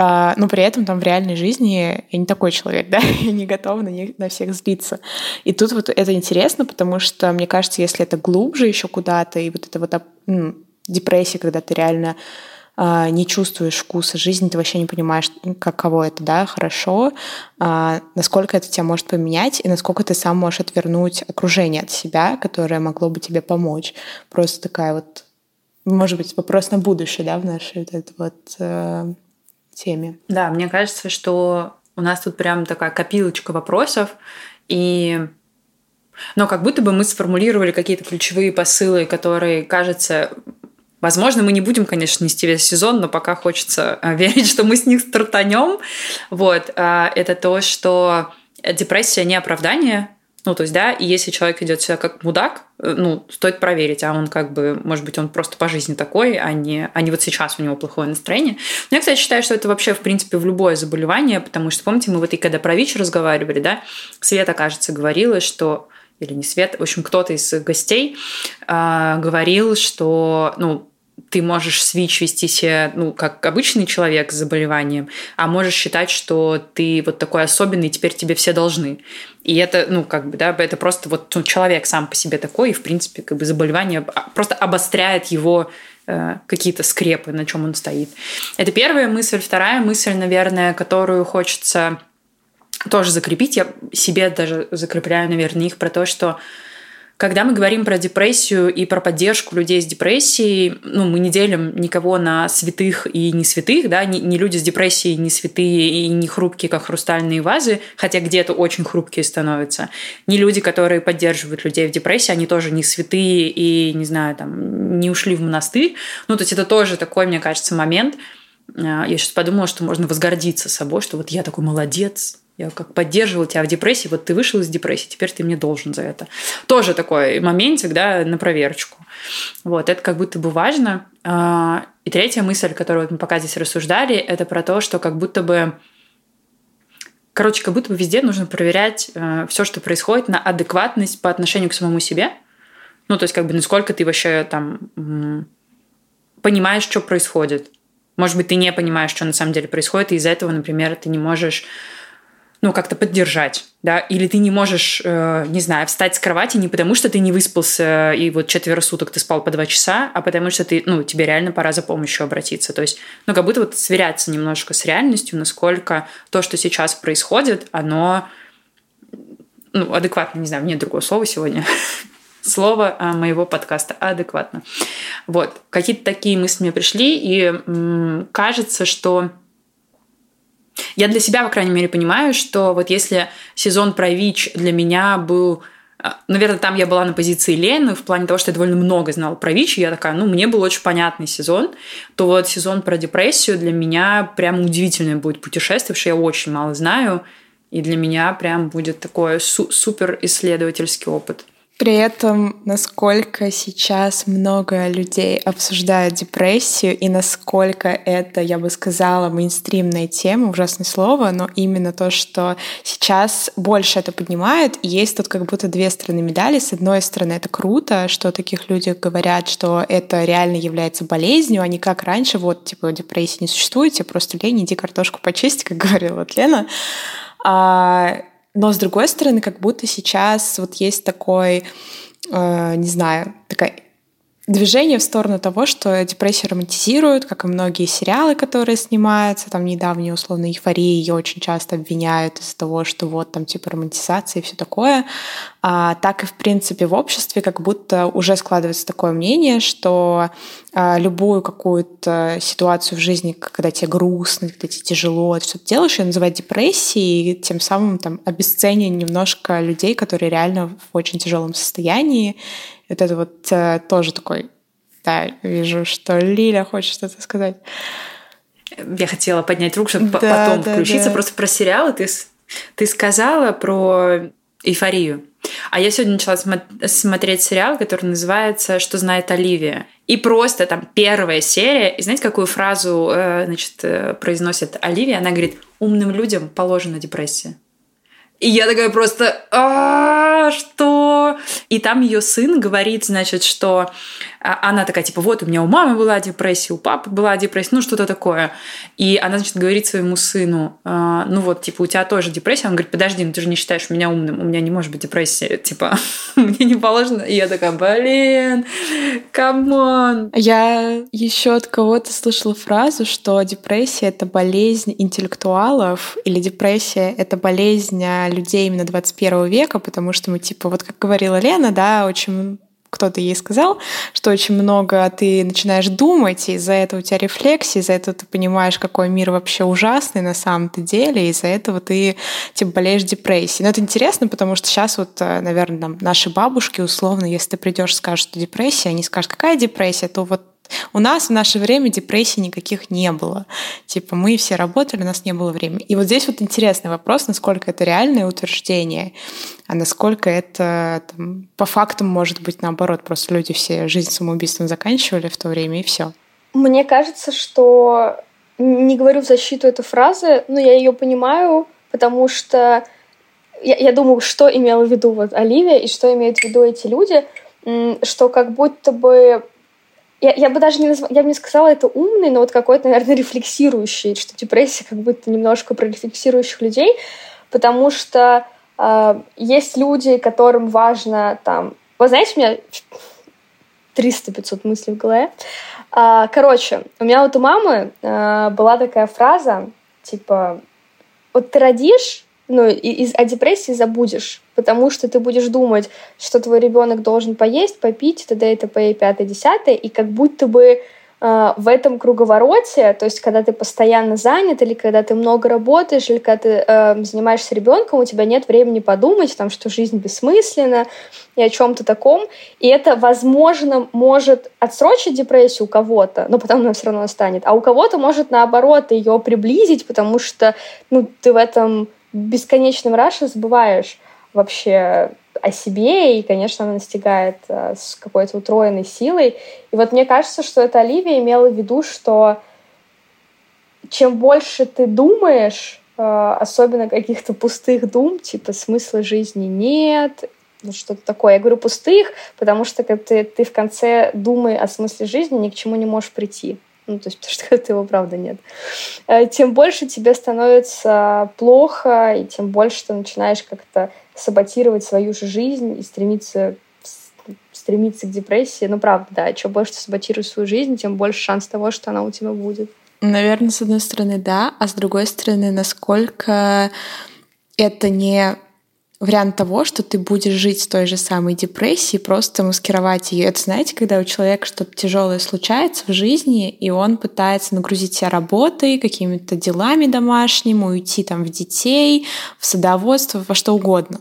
А, но при этом там в реальной жизни я не такой человек, да, я не готова на, них, на всех злиться. И тут вот это интересно, потому что, мне кажется, если это глубже еще куда-то, и вот это вот ну, депрессия, когда ты реально а, не чувствуешь вкуса жизни, ты вообще не понимаешь, каково это, да, хорошо, а, насколько это тебя может поменять, и насколько ты сам можешь отвернуть окружение от себя, которое могло бы тебе помочь. Просто такая вот может быть, вопрос на будущее, да, в нашей вот этой вот э, теме. Да, мне кажется, что у нас тут прям такая копилочка вопросов, и но как будто бы мы сформулировали какие-то ключевые посылы, которые, кажется, Возможно, мы не будем, конечно, нести весь сезон, но пока хочется э, верить, что мы с них стартанем. Вот. А, это то, что депрессия не оправдание, ну, то есть, да, и если человек ведет себя как мудак, э, ну, стоит проверить, а он как бы, может быть, он просто по жизни такой, а не, а не вот сейчас у него плохое настроение. Но я, кстати, считаю, что это вообще, в принципе, в любое заболевание, потому что, помните, мы вот и когда про ВИЧ разговаривали, да, Света, кажется, говорила, что или не Свет, в общем, кто-то из гостей э, говорил, что, ну, ты можешь с ВИЧ вести себя, ну, как обычный человек с заболеванием, а можешь считать, что ты вот такой особенный, теперь тебе все должны. И это, ну, как бы, да, это просто вот ну, человек сам по себе такой, и, в принципе, как бы заболевание просто обостряет его э, какие-то скрепы, на чем он стоит. Это первая мысль. Вторая мысль, наверное, которую хочется тоже закрепить. Я себе даже закрепляю, наверное, их про то, что когда мы говорим про депрессию и про поддержку людей с депрессией, ну, мы не делим никого на святых и не святых, да, не, не люди с депрессией не святые и не хрупкие, как хрустальные вазы, хотя где-то очень хрупкие становятся. Не люди, которые поддерживают людей в депрессии, они тоже не святые и, не знаю, там, не ушли в монастырь. Ну, то есть это тоже такой, мне кажется, момент. А, я сейчас подумала, что можно возгордиться собой, что вот я такой молодец, я как поддерживала тебя в депрессии, вот ты вышел из депрессии, теперь ты мне должен за это. Тоже такой моментик, да, на проверочку. Вот, это как будто бы важно. А, и третья мысль, которую мы пока здесь рассуждали, это про то, что как будто бы Короче, как будто бы везде нужно проверять э, все, что происходит, на адекватность по отношению к самому себе. Ну, то есть, как бы, насколько ты вообще там понимаешь, что происходит. Может быть, ты не понимаешь, что на самом деле происходит, и из-за этого, например, ты не можешь ну, как-то поддержать, да, или ты не можешь, э, не знаю, встать с кровати не потому, что ты не выспался, и вот четверо суток ты спал по два часа, а потому что ты, ну, тебе реально пора за помощью обратиться. То есть, ну, как будто вот сверяться немножко с реальностью, насколько то, что сейчас происходит, оно, ну, адекватно, не знаю, нет другого слова сегодня, слово а, моего подкаста адекватно. Вот, какие-то такие мысли мне пришли, и кажется, что я для себя, по крайней мере, понимаю, что вот если сезон про ВИЧ для меня был а, Наверное, там я была на позиции Лены в плане того, что я довольно много знала про ВИЧ, и я такая, ну, мне был очень понятный сезон, то вот сезон про депрессию для меня прям удивительное будет путешествие, потому что я очень мало знаю, и для меня прям будет такой су- супер исследовательский опыт. При этом, насколько сейчас много людей обсуждают депрессию и насколько это, я бы сказала, мейнстримная тема, ужасное слово, но именно то, что сейчас больше это поднимает, и есть тут как будто две стороны медали. С одной стороны, это круто, что таких людях говорят, что это реально является болезнью, а не как раньше, вот, типа, депрессии не существует, тебе просто лень, иди картошку почисти, как говорила вот Лена. А, но, с другой стороны, как будто сейчас вот есть такой, э, не знаю, такая движение в сторону того, что депрессию романтизируют, как и многие сериалы, которые снимаются. Там недавние условно эйфории ее очень часто обвиняют из-за того, что вот там типа романтизация и все такое. А, так и в принципе в обществе как будто уже складывается такое мнение, что а, любую какую-то ситуацию в жизни, когда тебе грустно, когда тебе тяжело, ты что-то делаешь, ее называют депрессией, и тем самым там обесценивание немножко людей, которые реально в очень тяжелом состоянии. Вот это вот э, тоже такой, да, вижу, что Лиля хочет что-то сказать. Я хотела поднять руку, чтобы да, потом да, включиться. Да. Просто про сериалы ты, ты сказала про эйфорию. А я сегодня начала смо- смотреть сериал, который называется «Что знает Оливия». И просто там первая серия, и знаете, какую фразу э, значит, э, произносит Оливия? Она говорит, умным людям положена депрессия. И я такая просто, а что? И там ее сын говорит, значит, что она такая, типа, вот у меня у мамы была депрессия, у папы была депрессия, ну что-то такое. И она, значит, говорит своему сыну, «А, ну вот, типа, у тебя тоже депрессия. Он говорит, подожди, ну ты же не считаешь меня умным, у меня не может быть депрессия, типа, мне не положено. И я такая, блин, come on. Я еще от кого-то слышала фразу, что депрессия — это болезнь интеллектуалов, или депрессия — это болезнь людей именно 21 века, потому что мы, типа, вот как говорила Лена, да, очень кто-то ей сказал, что очень много ты начинаешь думать, и из-за этого у тебя рефлексия, из-за этого ты понимаешь, какой мир вообще ужасный на самом-то деле, и из-за этого ты типа болеешь депрессией. Но это интересно, потому что сейчас вот, э, наверное, там, наши бабушки, условно, если ты придешь и скажешь, что депрессия, они скажут, какая депрессия, то вот у нас в наше время депрессий никаких не было. Типа мы все работали, у нас не было времени. И вот здесь вот интересный вопрос, насколько это реальное утверждение, а насколько это там, по фактам может быть наоборот. Просто люди все жизнь самоубийством заканчивали в то время и все. Мне кажется, что не говорю в защиту этой фразы, но я ее понимаю, потому что я, я думаю, что имела в виду вот Оливия и что имеют в виду эти люди, что как будто бы я, я бы даже не назвала, я бы не сказала это умный, но вот какой-то, наверное, рефлексирующий, что депрессия как будто немножко про рефлексирующих людей, потому что э, есть люди, которым важно там... Вы знаете, у меня 300-500 мыслей в голове. Э, короче, у меня вот у мамы э, была такая фраза, типа, вот ты родишь, ну, и, и о депрессии забудешь, потому что ты будешь думать, что твой ребенок должен поесть, попить, т.д. и т.п. и пятое, десятое, и как будто бы э, в этом круговороте, то есть когда ты постоянно занят, или когда ты много работаешь, или когда ты э, занимаешься ребенком, у тебя нет времени подумать, там, что жизнь бессмысленна и о чем-то таком. И это, возможно, может отсрочить депрессию у кого-то, но потом она все равно настанет. А у кого-то может, наоборот, ее приблизить, потому что ну, ты в этом бесконечном раше забываешь вообще о себе, и, конечно, она настигает э, с какой-то утроенной силой. И вот мне кажется, что это Оливия имела в виду, что чем больше ты думаешь, э, особенно каких-то пустых дум, типа смысла жизни нет, ну, что-то такое. Я говорю пустых, потому что ты, ты в конце думай о смысле жизни, ни к чему не можешь прийти ну, то есть потому что это его правда нет, э, тем больше тебе становится плохо, и тем больше ты начинаешь как-то саботировать свою же жизнь и стремиться стремиться к депрессии. Ну, правда, да. Чем больше ты саботируешь свою жизнь, тем больше шанс того, что она у тебя будет. Наверное, с одной стороны, да, а с другой стороны, насколько это не вариант того, что ты будешь жить с той же самой депрессией, просто маскировать ее. Это знаете, когда у человека что-то тяжелое случается в жизни, и он пытается нагрузить себя работой, какими-то делами домашними, уйти там в детей, в садоводство, во что угодно.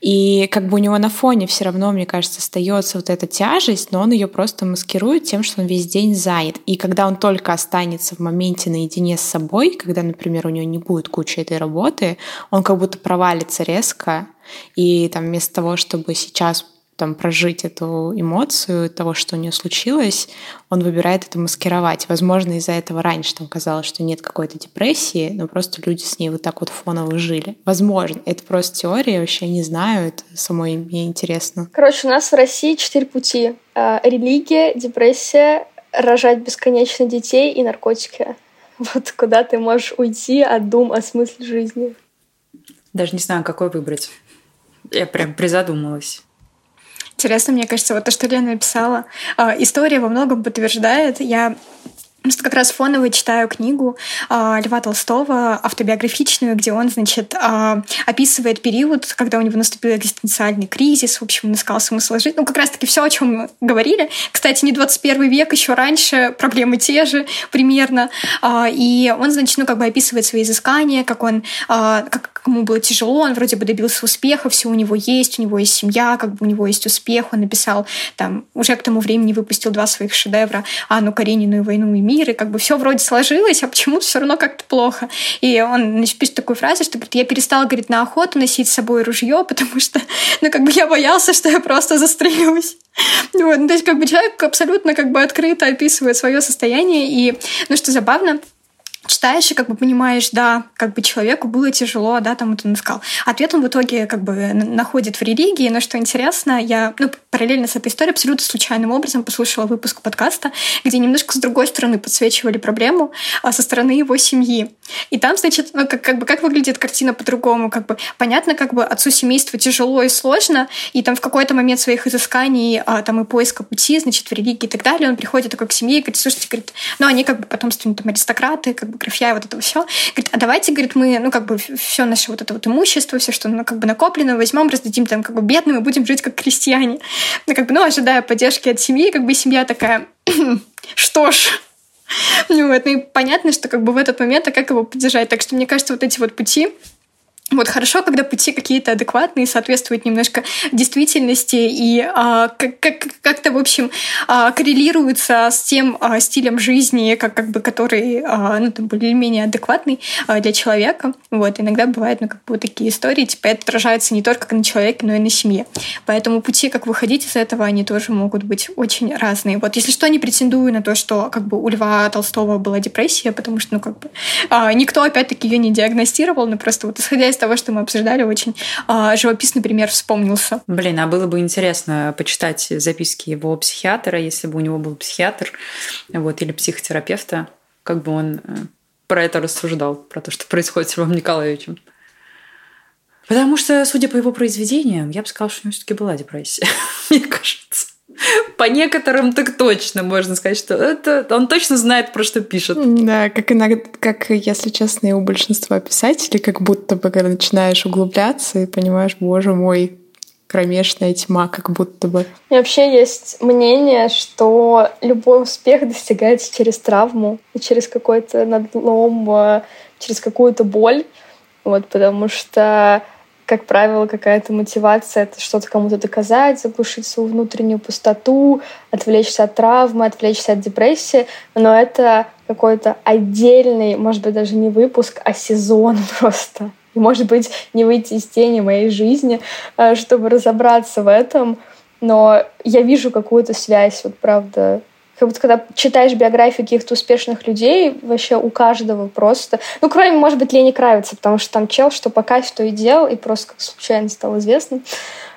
И как бы у него на фоне все равно, мне кажется, остается вот эта тяжесть, но он ее просто маскирует тем, что он весь день занят. И когда он только останется в моменте наедине с собой, когда, например, у него не будет кучи этой работы, он как будто провалится резко, и там вместо того, чтобы сейчас там прожить эту эмоцию того, что у нее случилось, он выбирает это маскировать. Возможно, из-за этого раньше там казалось, что нет какой-то депрессии, но просто люди с ней вот так вот фоново жили. Возможно. Это просто теория, я вообще не знаю, это самой мне интересно. Короче, у нас в России четыре пути. А, религия, депрессия, рожать бесконечно детей и наркотики. Вот куда ты можешь уйти от дум о смысле жизни. Даже не знаю, какой выбрать. Я прям призадумалась. Интересно, мне кажется, вот то, что Лена написала, а, история во многом подтверждает. Я Просто как раз фоново читаю книгу э, Льва Толстого, автобиографичную, где он, значит, э, описывает период, когда у него наступил экзистенциальный кризис, в общем, он искал смысл жить. Ну, как раз-таки все, о чем мы говорили. Кстати, не 21 век, еще раньше проблемы те же примерно. Э, и он, значит, ну, как бы описывает свои изыскания, как он, э, как ему было тяжело, он вроде бы добился успеха, все у него есть, у него есть семья, как бы у него есть успех, он написал, там, уже к тому времени выпустил два своих шедевра «Анну Каренину» и «Войну и мир», мир, и как бы все вроде сложилось, а почему-то все равно как-то плохо. И он значит, пишет такую фразу, что говорит, я перестал, говорит, на охоту носить с собой ружье, потому что, ну, как бы я боялся, что я просто застрелюсь. Вот, ну, то есть, как бы человек абсолютно как бы открыто описывает свое состояние, и, ну, что забавно, читаешь и как бы понимаешь, да, как бы человеку было тяжело, да, там вот он искал. Ответ он в итоге как бы находит в религии, но что интересно, я, ну, параллельно с этой историей абсолютно случайным образом послушала выпуск подкаста, где немножко с другой стороны подсвечивали проблему а со стороны его семьи. И там, значит, ну, как, как бы как выглядит картина по-другому, как бы понятно, как бы отцу семейства тяжело и сложно, и там в какой-то момент своих изысканий, а, там и поиска пути, значит, в религии и так далее, он приходит такой к семье и говорит, слушайте, говорит, ну, они как бы потомственные там аристократы, как бы графья и вот это все. Говорит, а давайте, говорит, мы, ну, как бы все наше вот это вот имущество, все, что, ну, как бы накоплено, возьмем, раздадим там как бы бедным и будем жить как крестьяне. Ну, как бы, ну, ожидая поддержки от семьи, как бы семья такая, что ж, ну, вот, ну и понятно, что как бы в этот момент, а как его поддержать? Так что мне кажется, вот эти вот пути, вот хорошо, когда пути какие-то адекватные, соответствуют немножко действительности и а, как, как, как-то, в общем, а, коррелируются с тем а, стилем жизни, как, как бы, который а, ну, там, более-менее адекватный а, для человека. Вот, иногда бывают ну, как бы, вот такие истории, типа это отражается не только на человеке, но и на семье. Поэтому пути, как выходить из этого, они тоже могут быть очень разные. Вот, если что, не претендую на то, что как бы у Льва Толстого была депрессия, потому что, ну, как бы, а, никто, опять-таки, ее не диагностировал, но просто вот исходя из того, что мы обсуждали, очень а, живописный пример вспомнился. Блин, а было бы интересно почитать записки его психиатра, если бы у него был психиатр, вот, или психотерапевта, как бы он э, про это рассуждал, про то, что происходит с Львом Николаевичем. Потому что, судя по его произведениям, я бы сказала, что у него все-таки была депрессия, мне кажется. По некоторым так точно можно сказать, что это он точно знает, про что пишет. Да, как иногда, как, если честно, и у большинства писателей, как будто бы, когда начинаешь углубляться и понимаешь, боже мой, кромешная тьма, как будто бы. И вообще есть мнение, что любой успех достигается через травму и через какой-то надлом, через какую-то боль. Вот, потому что как правило, какая-то мотивация — это что-то кому-то доказать, заглушить свою внутреннюю пустоту, отвлечься от травмы, отвлечься от депрессии. Но это какой-то отдельный, может быть, даже не выпуск, а сезон просто. И, может быть, не выйти из тени моей жизни, э, чтобы разобраться в этом. Но я вижу какую-то связь, вот правда, как будто когда читаешь биографии каких-то успешных людей, вообще у каждого просто... Ну, кроме, может быть, Лени Кравица, потому что там чел, что по кайфу и делал, и просто как случайно стал известным.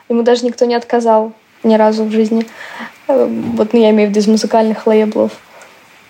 Ему даже никто не отказал ни разу в жизни. Э, вот, ну, я имею в виду из музыкальных лейблов.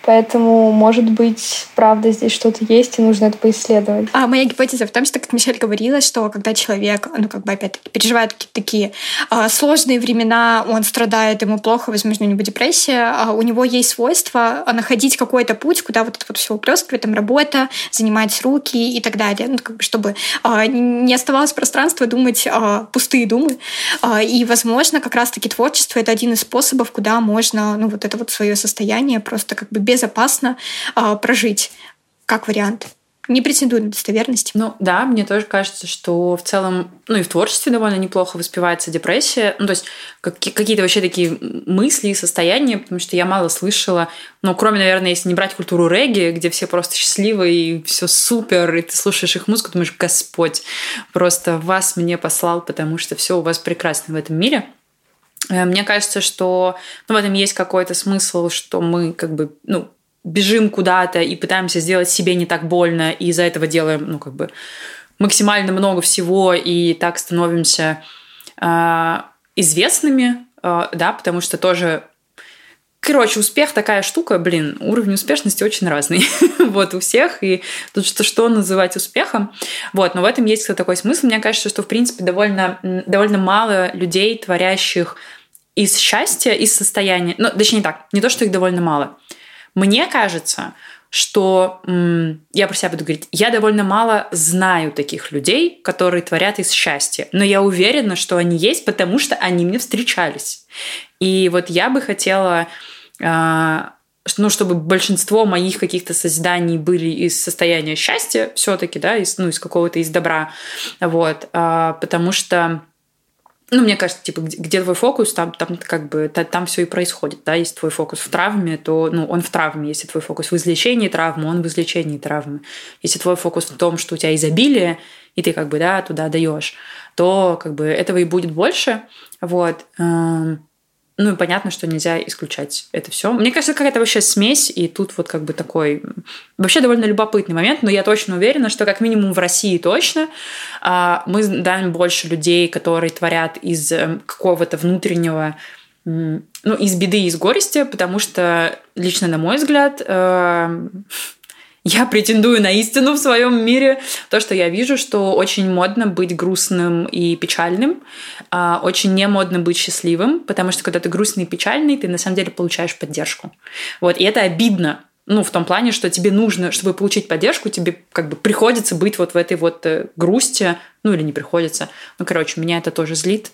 Поэтому, может быть, правда здесь что-то есть, и нужно это поисследовать. А моя гипотеза в том, что, как Мишель говорила, что когда человек, ну, как бы, опять-таки, переживает какие-то такие а, сложные времена, он страдает, ему плохо, возможно, у него депрессия, а у него есть свойство находить какой-то путь, куда вот это вот все уплескивает, там, работа, занимать руки и так далее, ну, как бы, чтобы а, не оставалось пространства думать а, пустые думы. А, и, возможно, как раз-таки творчество — это один из способов, куда можно, ну, вот это вот свое состояние просто как бы без безопасно э, прожить, как вариант. Не претендую на достоверность. Ну да, мне тоже кажется, что в целом, ну и в творчестве довольно неплохо воспевается депрессия. Ну то есть какие-то вообще такие мысли состояния, потому что я мало слышала, ну кроме, наверное, если не брать культуру регги, где все просто счастливы и все супер, и ты слушаешь их музыку, думаешь, Господь просто вас мне послал, потому что все у вас прекрасно в этом мире. Э, мне кажется, что ну, в этом есть какой-то смысл, что мы как бы, ну, бежим куда-то и пытаемся сделать себе не так больно, и из-за этого делаем, ну, как бы максимально много всего, и так становимся э, известными, э, да, потому что тоже Короче, успех такая штука, блин, уровень успешности очень разный. вот у всех. И тут что, что называть успехом. Вот, но в этом есть такой смысл. Мне кажется, что, в принципе, довольно, довольно мало людей, творящих из счастья, из состояния, ну, точнее так, не то, что их довольно мало. Мне кажется, что я про себя буду говорить, я довольно мало знаю таких людей, которые творят из счастья, но я уверена, что они есть, потому что они мне встречались. И вот я бы хотела а, ну, чтобы большинство моих каких-то созданий были из состояния счастья все-таки, да, из, ну, из какого-то из добра, вот, а, потому что ну, мне кажется, типа, где, где твой фокус, там, там как бы там, там все и происходит, да, если твой фокус в травме, то, ну, он в травме, если твой фокус в излечении травмы, он в излечении травмы. Если твой фокус в том, что у тебя изобилие, и ты как бы, да, туда даешь, то как бы этого и будет больше, вот. Ну и понятно, что нельзя исключать это все. Мне кажется, какая-то вообще смесь, и тут вот как бы такой вообще довольно любопытный момент, но я точно уверена, что как минимум в России точно а, мы знаем больше людей, которые творят из эм, какого-то внутреннего ну, из беды, из горести, потому что лично на мой взгляд эм, я претендую на истину в своем мире. То, что я вижу, что очень модно быть грустным и печальным, а, очень не модно быть счастливым, потому что когда ты грустный и печальный, ты на самом деле получаешь поддержку. Вот, и это обидно, ну, в том плане, что тебе нужно, чтобы получить поддержку, тебе как бы приходится быть вот в этой вот э, грусти, ну, или не приходится. Ну, короче, меня это тоже злит.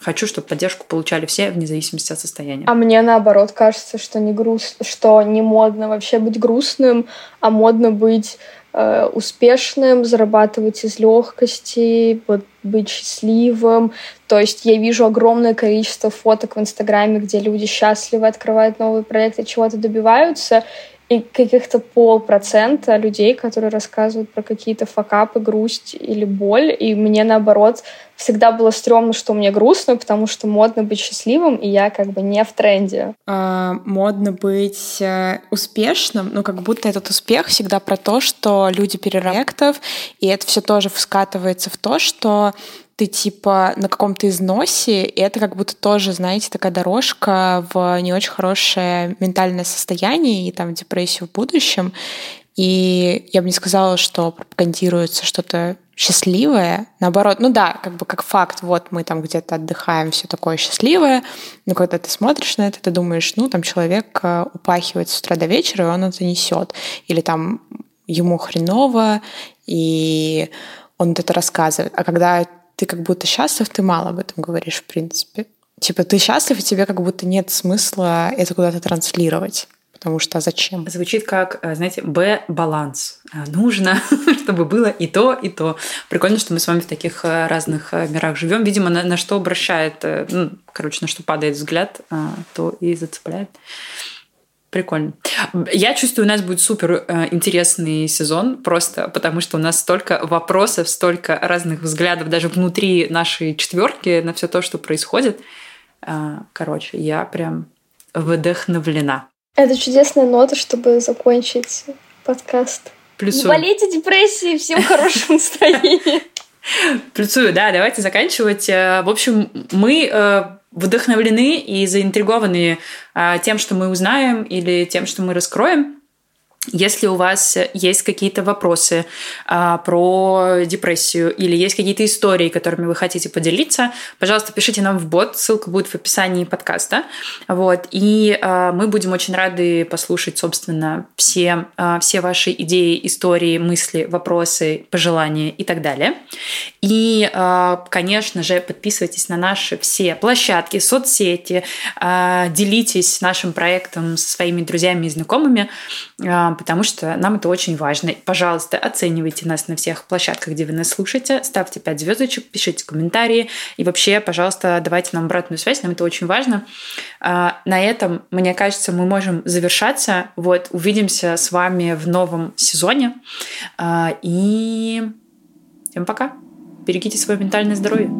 Хочу, чтобы поддержку получали все, вне зависимости от состояния. А мне наоборот кажется, что не груст, что не модно вообще быть грустным, а модно быть э, успешным, зарабатывать из легкости, вот, быть счастливым. То есть я вижу огромное количество фоток в Инстаграме, где люди счастливы, открывают новые проекты, чего-то добиваются, и каких-то полпроцента людей, которые рассказывают про какие-то факапы, грусть или боль. И мне, наоборот, всегда было стрёмно, что мне грустно, потому что модно быть счастливым, и я как бы не в тренде. А, модно быть э, успешным, ну как будто этот успех всегда про то, что люди переректов, и это все тоже скатывается в то, что ты типа на каком-то износе, и это как будто тоже, знаете, такая дорожка в не очень хорошее ментальное состояние и там депрессию в будущем. И я бы не сказала, что пропагандируется что-то счастливое. Наоборот, ну да, как бы как факт, вот мы там где-то отдыхаем, все такое счастливое, но когда ты смотришь на это, ты думаешь, ну там человек э, упахивает с утра до вечера, и он это несет. Или там ему хреново, и он это рассказывает. А когда ты как будто счастлив, ты мало об этом говоришь, в принципе. Типа ты счастлив, и тебе как будто нет смысла это куда-то транслировать. Потому что а зачем? Звучит как, э, знаете, Б-баланс. Э, нужно, чтобы было и то, и то. Прикольно, что мы с вами в таких э, разных мирах живем. Видимо, на, на что обращает, ну, короче, на что падает взгляд, то и зацепляет. Прикольно. Я чувствую, у нас будет супер э, интересный сезон, просто потому что у нас столько вопросов, столько разных взглядов даже внутри нашей четверки на все то, что происходит. Э, короче, я прям вдохновлена. Это чудесная нота, чтобы закончить подкаст. Плюсую. Не болейте депрессией, всем хорошего настроения. Плюсую, да, давайте заканчивать. Э, в общем, мы вдохновлены и заинтригованы а, тем, что мы узнаем или тем, что мы раскроем. Если у вас есть какие-то вопросы а, про депрессию или есть какие-то истории, которыми вы хотите поделиться, пожалуйста, пишите нам в бот, ссылка будет в описании подкаста. Вот, и а, мы будем очень рады послушать, собственно, все, а, все ваши идеи, истории, мысли, вопросы, пожелания и так далее. И, а, конечно же, подписывайтесь на наши все площадки, соцсети, а, делитесь нашим проектом со своими друзьями и знакомыми. Потому что нам это очень важно. Пожалуйста, оценивайте нас на всех площадках, где вы нас слушаете, ставьте 5 звездочек, пишите комментарии и вообще, пожалуйста, давайте нам обратную связь, нам это очень важно. А, на этом, мне кажется, мы можем завершаться. Вот, увидимся с вами в новом сезоне. А, и всем пока. Берегите свое ментальное здоровье.